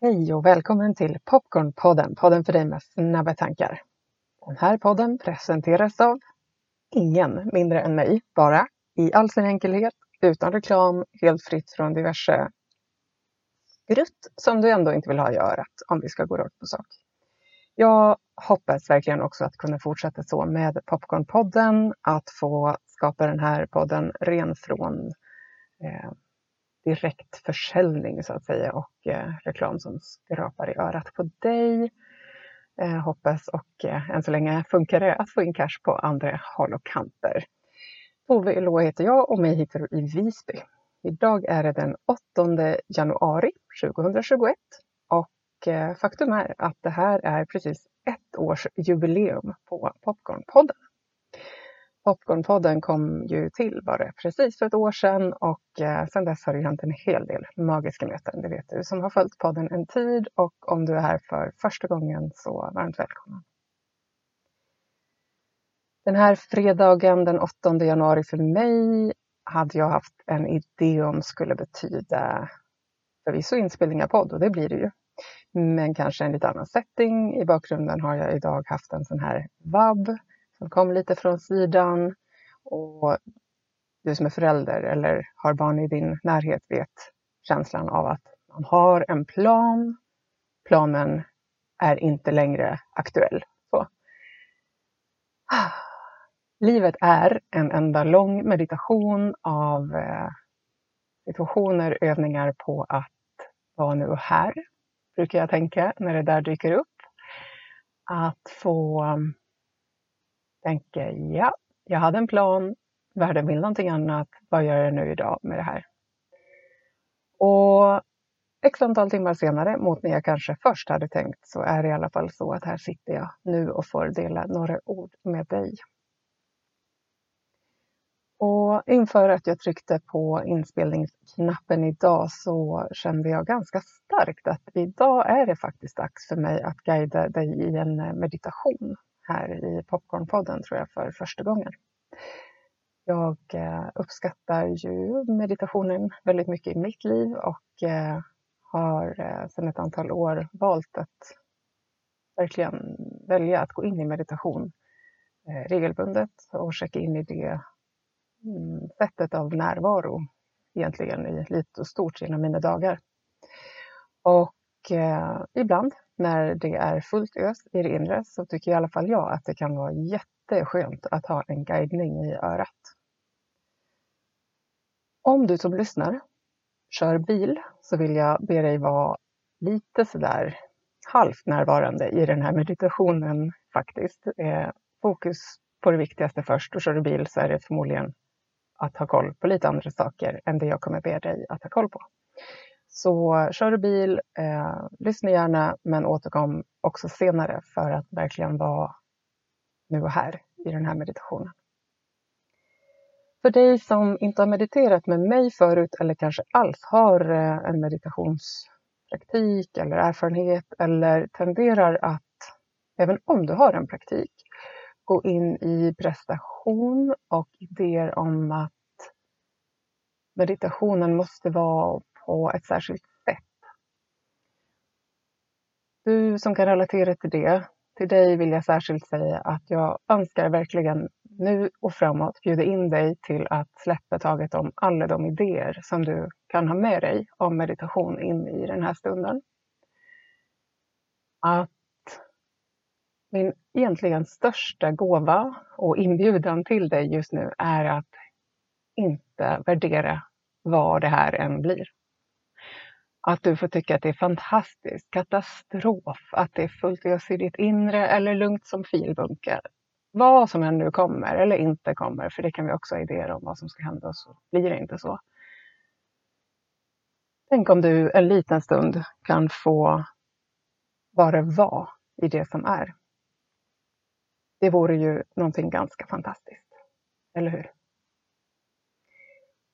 Hej och välkommen till Popcornpodden, podden för dig med snabba tankar. Den här podden presenteras av ingen mindre än mig, bara i all sin enkelhet, utan reklam, helt fritt från diverse grutt som du ändå inte vill ha i örat om vi ska gå rakt på sak. Jag hoppas verkligen också att kunna fortsätta så med Popcornpodden, att få skapa den här podden ren från eh, direktförsäljning så att säga och eh, reklam som skrapar i örat på dig. Eh, hoppas och eh, än så länge funkar det att få in cash på andra håll och kanter. Tove Eloa heter jag och mig hittar du i Visby. Idag är det den 8 januari 2021 och eh, faktum är att det här är precis ett års jubileum på Popcornpodden. Popcornpodden kom ju till bara precis för ett år sedan och eh, sedan dess har det hänt en hel del magiska möten. Det vet du som har följt podden en tid och om du är här för första gången så varmt välkommen. Den här fredagen den 8 januari för mig hade jag haft en idé om skulle betyda förvisso inspelning av podd och det blir det ju. Men kanske en lite annan setting. I bakgrunden har jag idag haft en sån här vab som kom lite från sidan. Och du som är förälder eller har barn i din närhet vet känslan av att man har en plan. Planen är inte längre aktuell. Så. Livet är en enda lång meditation av eh, situationer, övningar på att vara nu och här, brukar jag tänka när det där dyker upp. Att få tänker ja, jag hade en plan, världen vill någonting annat, vad gör jag nu idag med det här? Och x antal timmar senare mot när jag kanske först hade tänkt så är det i alla fall så att här sitter jag nu och får dela några ord med dig. Och inför att jag tryckte på inspelningsknappen idag så kände jag ganska starkt att idag är det faktiskt dags för mig att guida dig i en meditation här i Popcornpodden tror jag för första gången. Jag eh, uppskattar ju meditationen väldigt mycket i mitt liv och eh, har eh, sedan ett antal år valt att verkligen välja att gå in i meditation regelbundet och checka in i det mm, sättet av närvaro egentligen i lite och stort genom mina dagar. Och ibland när det är fullt ös i det inre så tycker i alla fall jag att det kan vara jätteskönt att ha en guidning i örat. Om du som lyssnar kör bil så vill jag be dig vara lite sådär halvt närvarande i den här meditationen faktiskt. Eh, fokus på det viktigaste först och kör du bil så är det förmodligen att ha koll på lite andra saker än det jag kommer be dig att ha koll på. Så kör du bil, eh, lyssna gärna men återkom också senare för att verkligen vara nu och här i den här meditationen. För dig som inte har mediterat med mig förut eller kanske alls har eh, en meditationspraktik eller erfarenhet eller tenderar att, även om du har en praktik, gå in i prestation och idéer om att meditationen måste vara på ett särskilt sätt. Du som kan relatera till det, till dig vill jag särskilt säga att jag önskar verkligen nu och framåt bjuda in dig till att släppa taget om alla de idéer som du kan ha med dig om meditation in i den här stunden. Att min egentligen största gåva och inbjudan till dig just nu är att inte värdera vad det här än blir. Att du får tycka att det är fantastiskt, katastrof, att det är fullt ös i ditt inre eller lugnt som filbunke. Vad som än nu kommer eller inte kommer, för det kan vi också ha idéer om vad som ska hända och så blir det inte så. Tänk om du en liten stund kan få bara vara i det som är. Det vore ju någonting ganska fantastiskt, eller hur?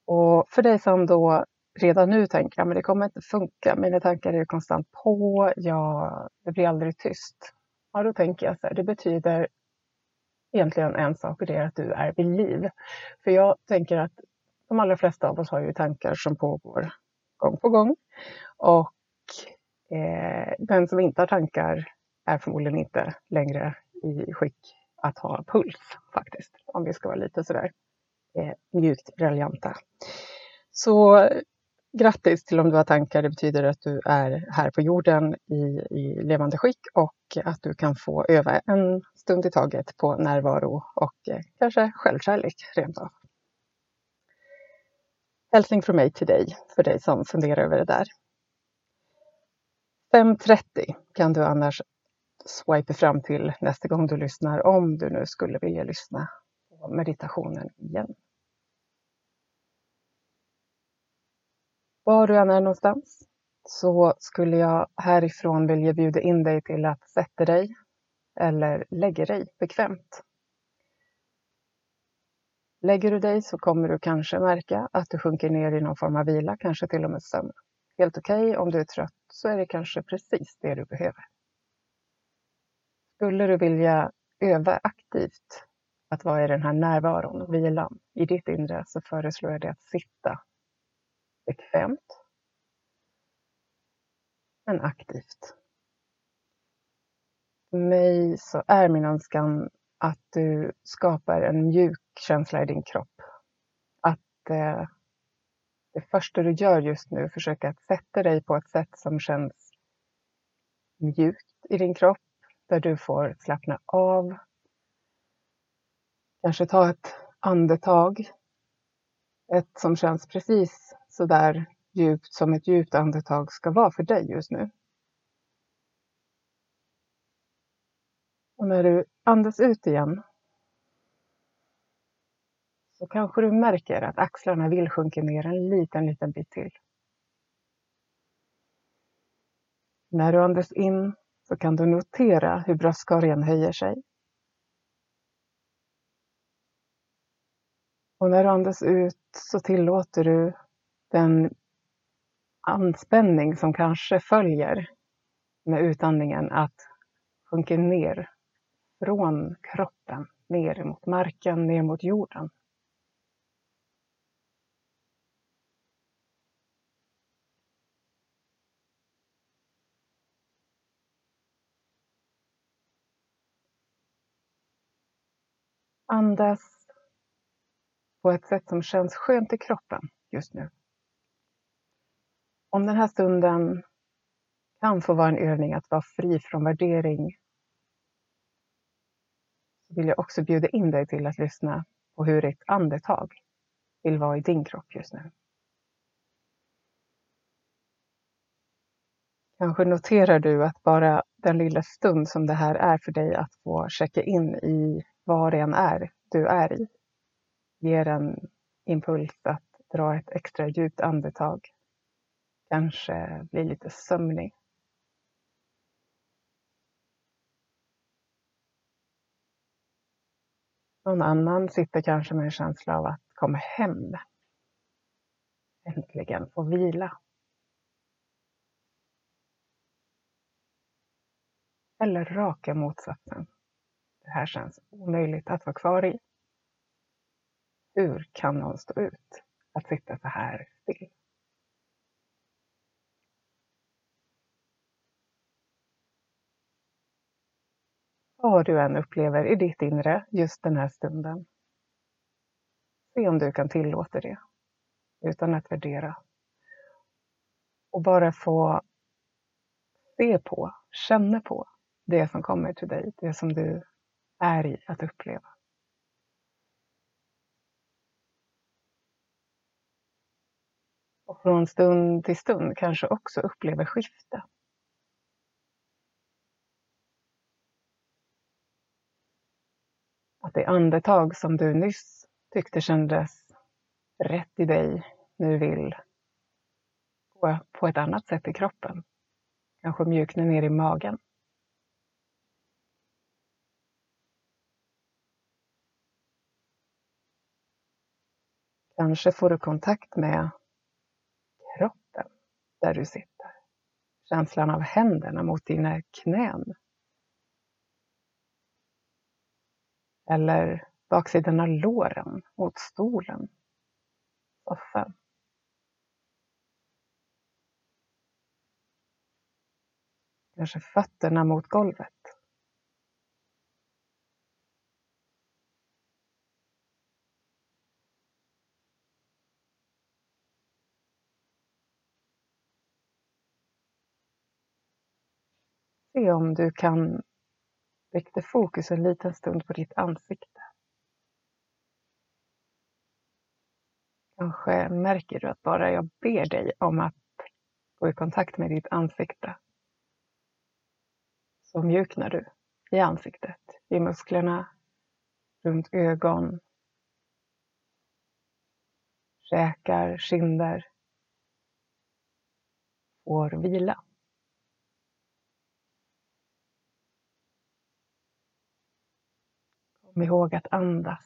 Och för dig som då redan nu tänker jag men det kommer inte funka, mina tankar är konstant på, jag, det blir aldrig tyst. Ja, då tänker jag så här, det betyder egentligen en sak och det är att du är vid liv. För jag tänker att de allra flesta av oss har ju tankar som pågår gång på gång. Och Eh, den som inte har tankar är förmodligen inte längre i skick att ha puls faktiskt, om vi ska vara lite sådär eh, mjukt raljanta. Så grattis till om du har tankar. Det betyder att du är här på jorden i, i levande skick och att du kan få öva en stund i taget på närvaro och eh, kanske självkärlek rent av. Hälsning från mig till dig, för dig som funderar över det där. 5.30 kan du annars swipa fram till nästa gång du lyssnar om du nu skulle vilja lyssna på meditationen igen. Var du än är någonstans så skulle jag härifrån vilja bjuda in dig till att sätta dig eller lägga dig bekvämt. Lägger du dig så kommer du kanske märka att du sjunker ner i någon form av vila, kanske till och med sömn. Helt okej, okay. om du är trött så är det kanske precis det du behöver. Skulle du vilja öva aktivt att vara i den här närvaron och vilan i ditt inre så föreslår jag dig att sitta bekvämt men aktivt. För mig så är min önskan att du skapar en mjuk känsla i din kropp. Att eh, det första du gör just nu, försöka att sätta dig på ett sätt som känns mjukt i din kropp, där du får slappna av. Kanske ta ett andetag. Ett som känns precis så där djupt som ett djupt andetag ska vara för dig just nu. Och när du andas ut igen så kanske du märker att axlarna vill sjunka ner en liten, liten bit till. När du andas in så kan du notera hur bröstkorgen höjer sig. Och när du andas ut så tillåter du den anspänning som kanske följer med utandningen att sjunka ner från kroppen ner mot marken, ner mot jorden. Andas på ett sätt som känns skönt i kroppen just nu. Om den här stunden kan få vara en övning att vara fri från värdering så vill jag också bjuda in dig till att lyssna på hur ditt andetag vill vara i din kropp just nu. Kanske noterar du att bara den lilla stund som det här är för dig att få checka in i vad det än är du är i ger en impuls att dra ett extra djupt andetag. Kanske blir lite sömnig. Någon annan sitter kanske med en känsla av att komma hem. Äntligen få vila. Eller raka motsatsen. Det här känns omöjligt att vara kvar i. Hur kan någon stå ut att sitta så här still? Vad du än upplever i ditt inre just den här stunden. Se om du kan tillåta det utan att värdera. Och bara få se på, känna på det som kommer till dig, det som du är i att uppleva. Och från stund till stund kanske också uppleva skifte. Att det andetag som du nyss tyckte kändes rätt i dig nu vill gå på ett annat sätt i kroppen. Kanske mjukna ner i magen. Kanske får du kontakt med kroppen där du sitter. Känslan av händerna mot dina knän. Eller baksidan av låren mot stolen, soffan. Kanske fötterna mot golvet. Se om du kan väckte fokus en liten stund på ditt ansikte. Kanske märker du att bara jag ber dig om att gå i kontakt med ditt ansikte så mjuknar du i ansiktet, i musklerna, runt ögon, käkar, kinder får vila. Kom ihåg att andas.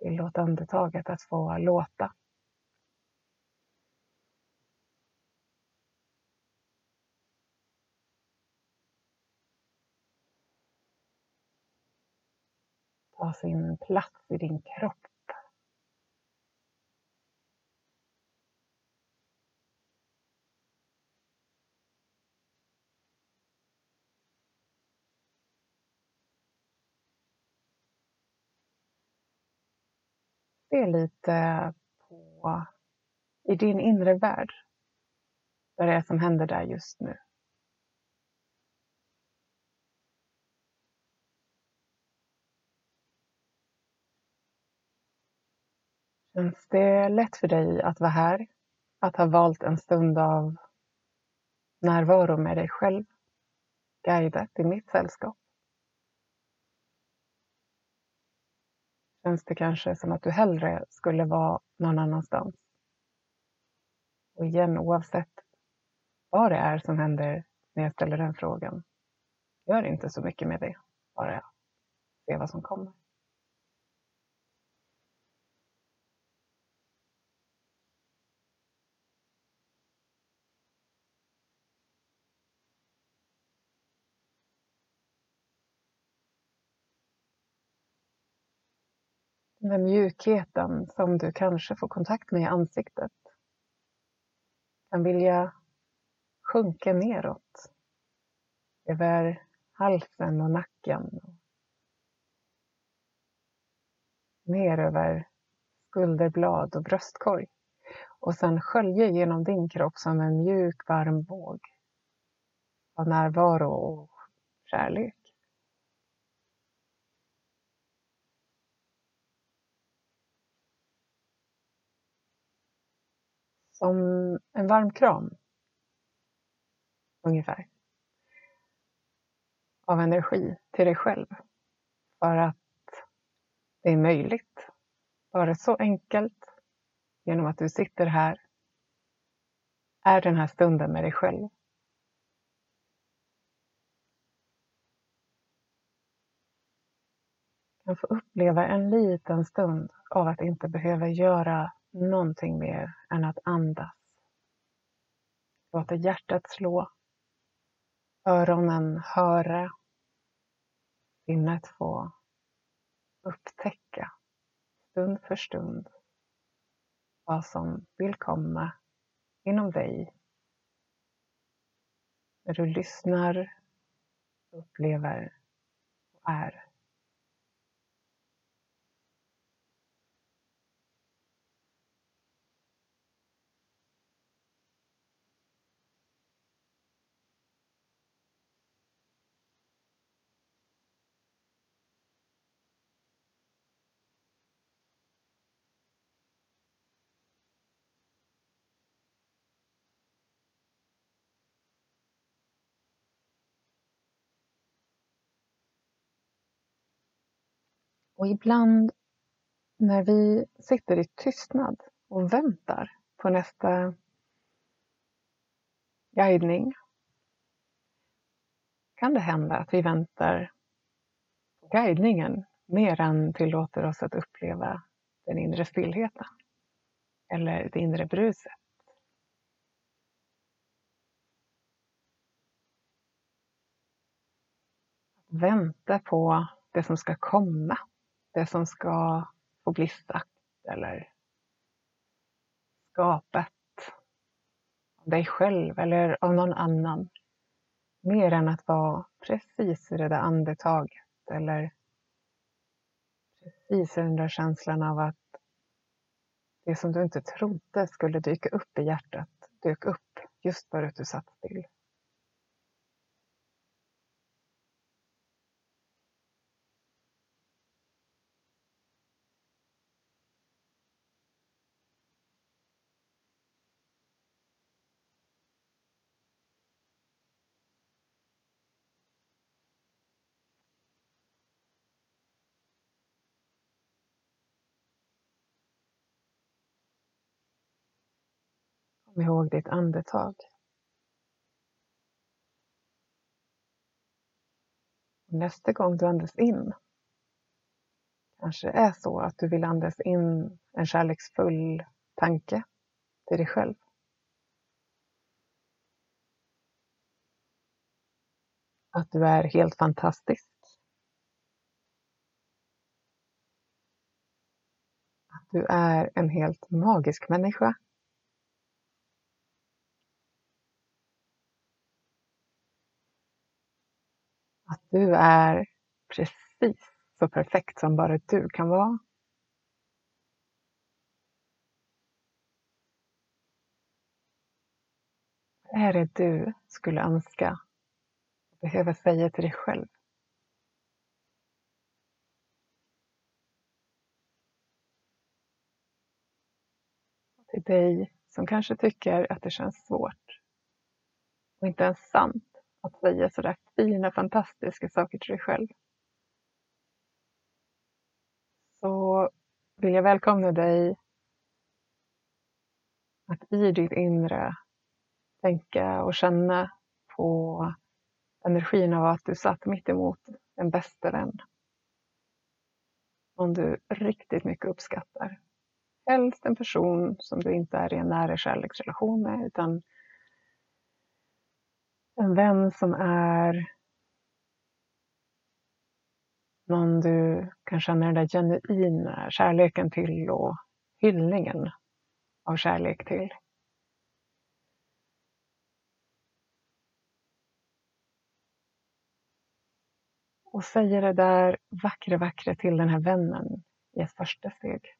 Tillåt andetaget att få låta. Ta sin plats i din kropp. Se lite på i din inre värld vad det är som händer där just nu. Känns det lätt för dig att vara här? Att ha valt en stund av närvaro med dig själv? Guidat i mitt sällskap? Känns det kanske som att du hellre skulle vara någon annanstans? Och igen, oavsett vad det är som händer när jag ställer den frågan, gör inte så mycket med det. Bara se vad som kommer. Den mjukheten som du kanske får kontakt med i ansiktet kan vilja sjunka neråt över halsen och nacken. Ner över skulderblad och bröstkorg och sen skölja genom din kropp som en mjuk varm våg av närvaro och kärlek. Som en varm kram. Ungefär. Av energi till dig själv. För att det är möjligt. Bara så enkelt. Genom att du sitter här. Är den här stunden med dig själv. kan få uppleva en liten stund av att inte behöva göra någonting mer än att andas. Låta hjärtat slå, öronen höra, sinnet få upptäcka stund för stund vad som vill komma inom dig när du lyssnar, upplever och är. Och ibland när vi sitter i tystnad och väntar på nästa guidning kan det hända att vi väntar på guidningen mer än tillåter oss att uppleva den inre stillheten eller det inre bruset. vänta på det som ska komma. Det som ska få bli sagt eller skapat av dig själv eller av någon annan. Mer än att vara precis i det där andetaget eller precis i den där känslan av att det som du inte trodde skulle dyka upp i hjärtat dök upp just för att du satt still. Kom ihåg ditt andetag. Nästa gång du andas in kanske är så att du vill andas in en kärleksfull tanke till dig själv. Att du är helt fantastisk. Att du är en helt magisk människa. Du är precis så perfekt som bara du kan vara. Vad är det du skulle önska och behöva säga till dig själv? till dig som kanske tycker att det känns svårt och inte ens sant att säga sådär fina, fantastiska saker till dig själv. Så vill jag välkomna dig att i ditt inre tänka och känna på energin av att du satt mitt emot en bästa vän. Någon du riktigt mycket uppskattar. Helst en person som du inte är i en nära kärleksrelation med utan en vän som är någon du kan känna den där genuina kärleken till och hyllningen av kärlek till. Och säga det där vackra, vackra till den här vännen i ett första steg.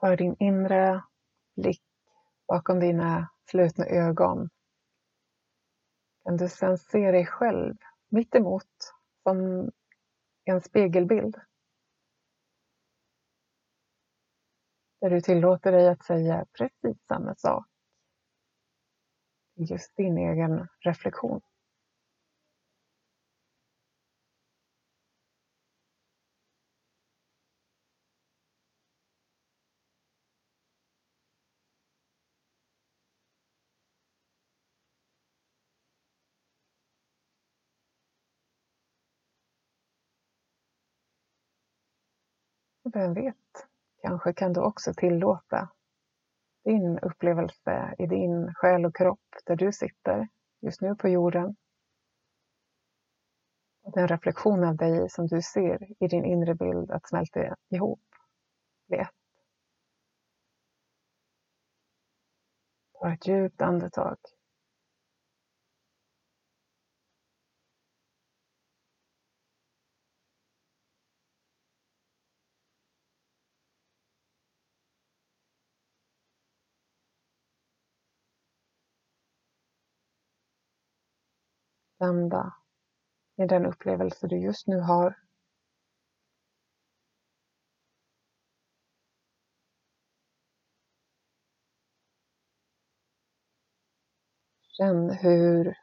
För din inre blick bakom dina slutna ögon kan du sen se dig själv mitt emot som en spegelbild. Där du tillåter dig att säga precis samma sak just din egen reflektion. Vem vet, kanske kan du också tillåta din upplevelse i din själ och kropp där du sitter just nu på jorden. Och den reflektion av dig som du ser i din inre bild att smälta ihop, bli ett. Ta ett djupt andetag. Landa i den upplevelse du just nu har. Känn hur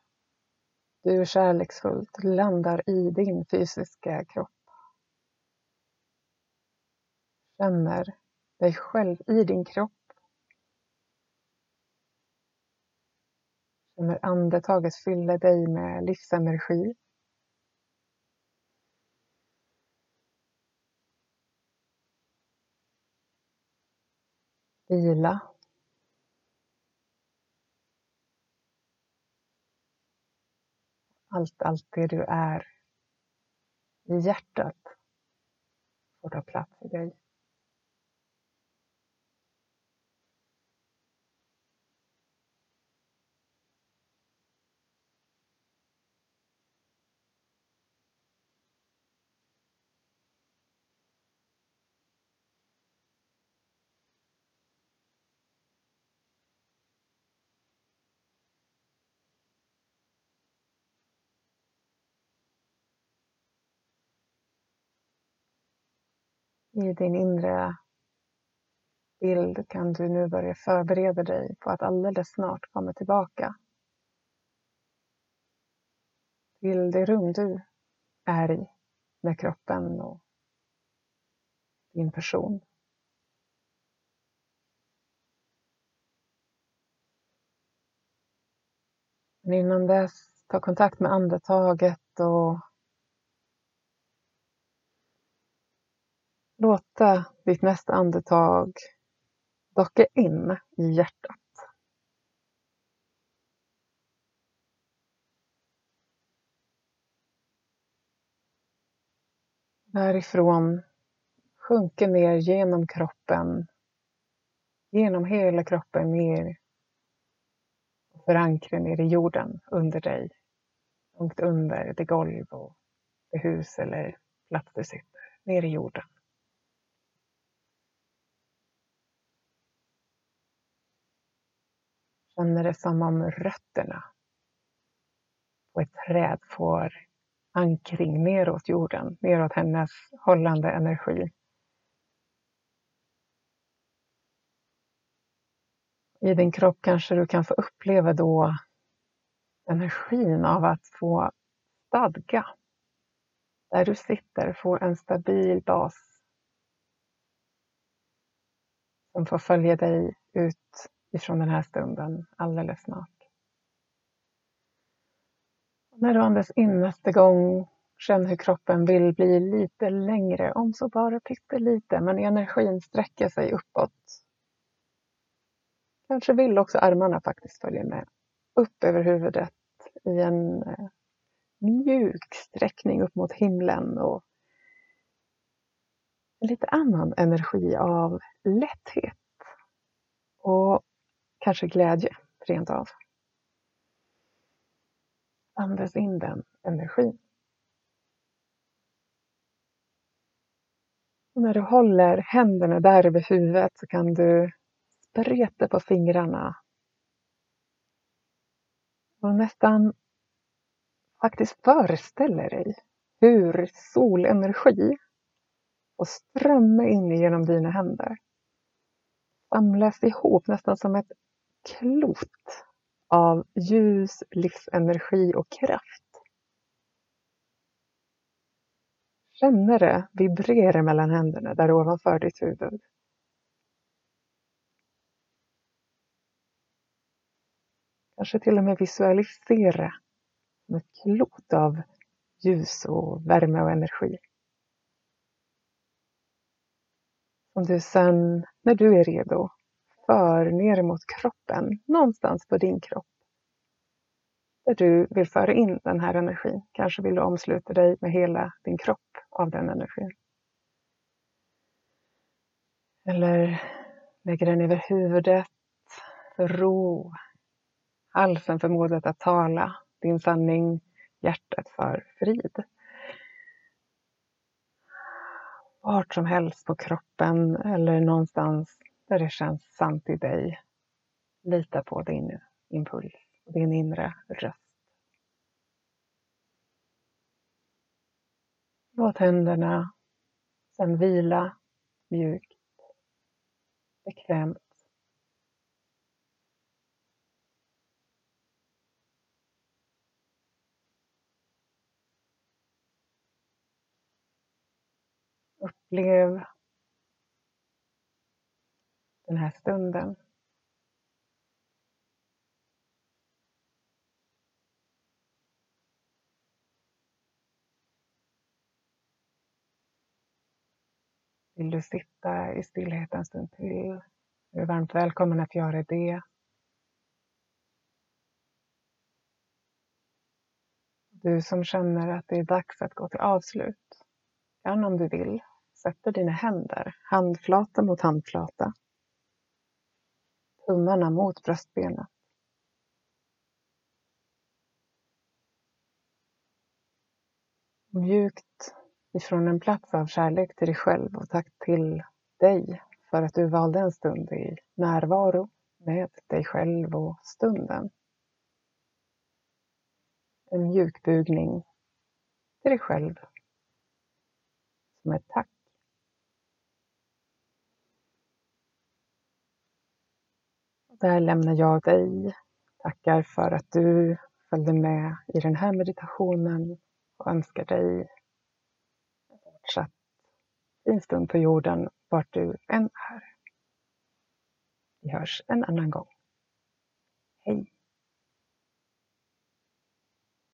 du kärleksfullt landar i din fysiska kropp. Känner dig själv i din kropp När andetaget fyller dig med livsenergi. Vila. Allt, allt det du är i hjärtat får ta plats i dig. I din inre bild kan du nu börja förbereda dig på att alldeles snart komma tillbaka till det rum du är i med kroppen och din person. Men innan dess, ta kontakt med andetaget och låta ditt nästa andetag docka in i hjärtat. Därifrån sjunker ner genom kroppen, genom hela kroppen ner och förankrar ner i jorden under dig. Långt under det golv och det hus eller plats du sitter, ner i jorden. Känner det som om rötterna på ett träd får ankring neråt jorden, neråt hennes hållande energi. I din kropp kanske du kan få uppleva då energin av att få stadga. Där du sitter, få en stabil bas som får följa dig ut ifrån den här stunden alldeles snart. När du andas in nästa gång, känn hur kroppen vill bli lite längre, om så bara pyttelite, men energin sträcker sig uppåt. Kanske vill också armarna faktiskt följa med. Upp över huvudet i en eh, mjuk sträckning upp mot himlen och en lite annan energi av lätthet och kanske glädje rent av. Andas in den energin. Och när du håller händerna där över huvudet så kan du spreta på fingrarna och nästan faktiskt föreställer dig hur solenergi får strömma in genom dina händer. Samlas ihop nästan som ett klot av ljus, livsenergi och kraft. Känner det vibrera mellan händerna där ovanför ditt huvud. Kanske till och med visualisera ett klot av ljus och värme och energi. Som du sen, när du är redo, för ner mot kroppen, någonstans på din kropp. Där du vill föra in den här energin. Kanske vill du omsluta dig med hela din kropp av den energin. Eller lägger den över huvudet för ro. Halsen för modet att tala din sanning, hjärtat för frid. Vart som helst på kroppen eller någonstans där det känns sant i dig. Lita på din impuls din inre röst. Låt händerna sedan vila mjukt, bekvämt. Upplev den här stunden. Vill du sitta i stillhet en stund till? Du är varmt välkommen att göra det. Du som känner att det är dags att gå till avslut kan om du vill sätta dina händer, handflata mot handflata, Tummarna mot bröstbenet. Mjukt ifrån en plats av kärlek till dig själv och tack till dig för att du valde en stund i närvaro med dig själv och stunden. En mjuk bugning till dig själv som ett tack. Där lämnar jag dig. Tackar för att du följde med i den här meditationen och önskar dig en fortsatt fin stund på jorden vart du än är. Vi hörs en annan gång. Hej!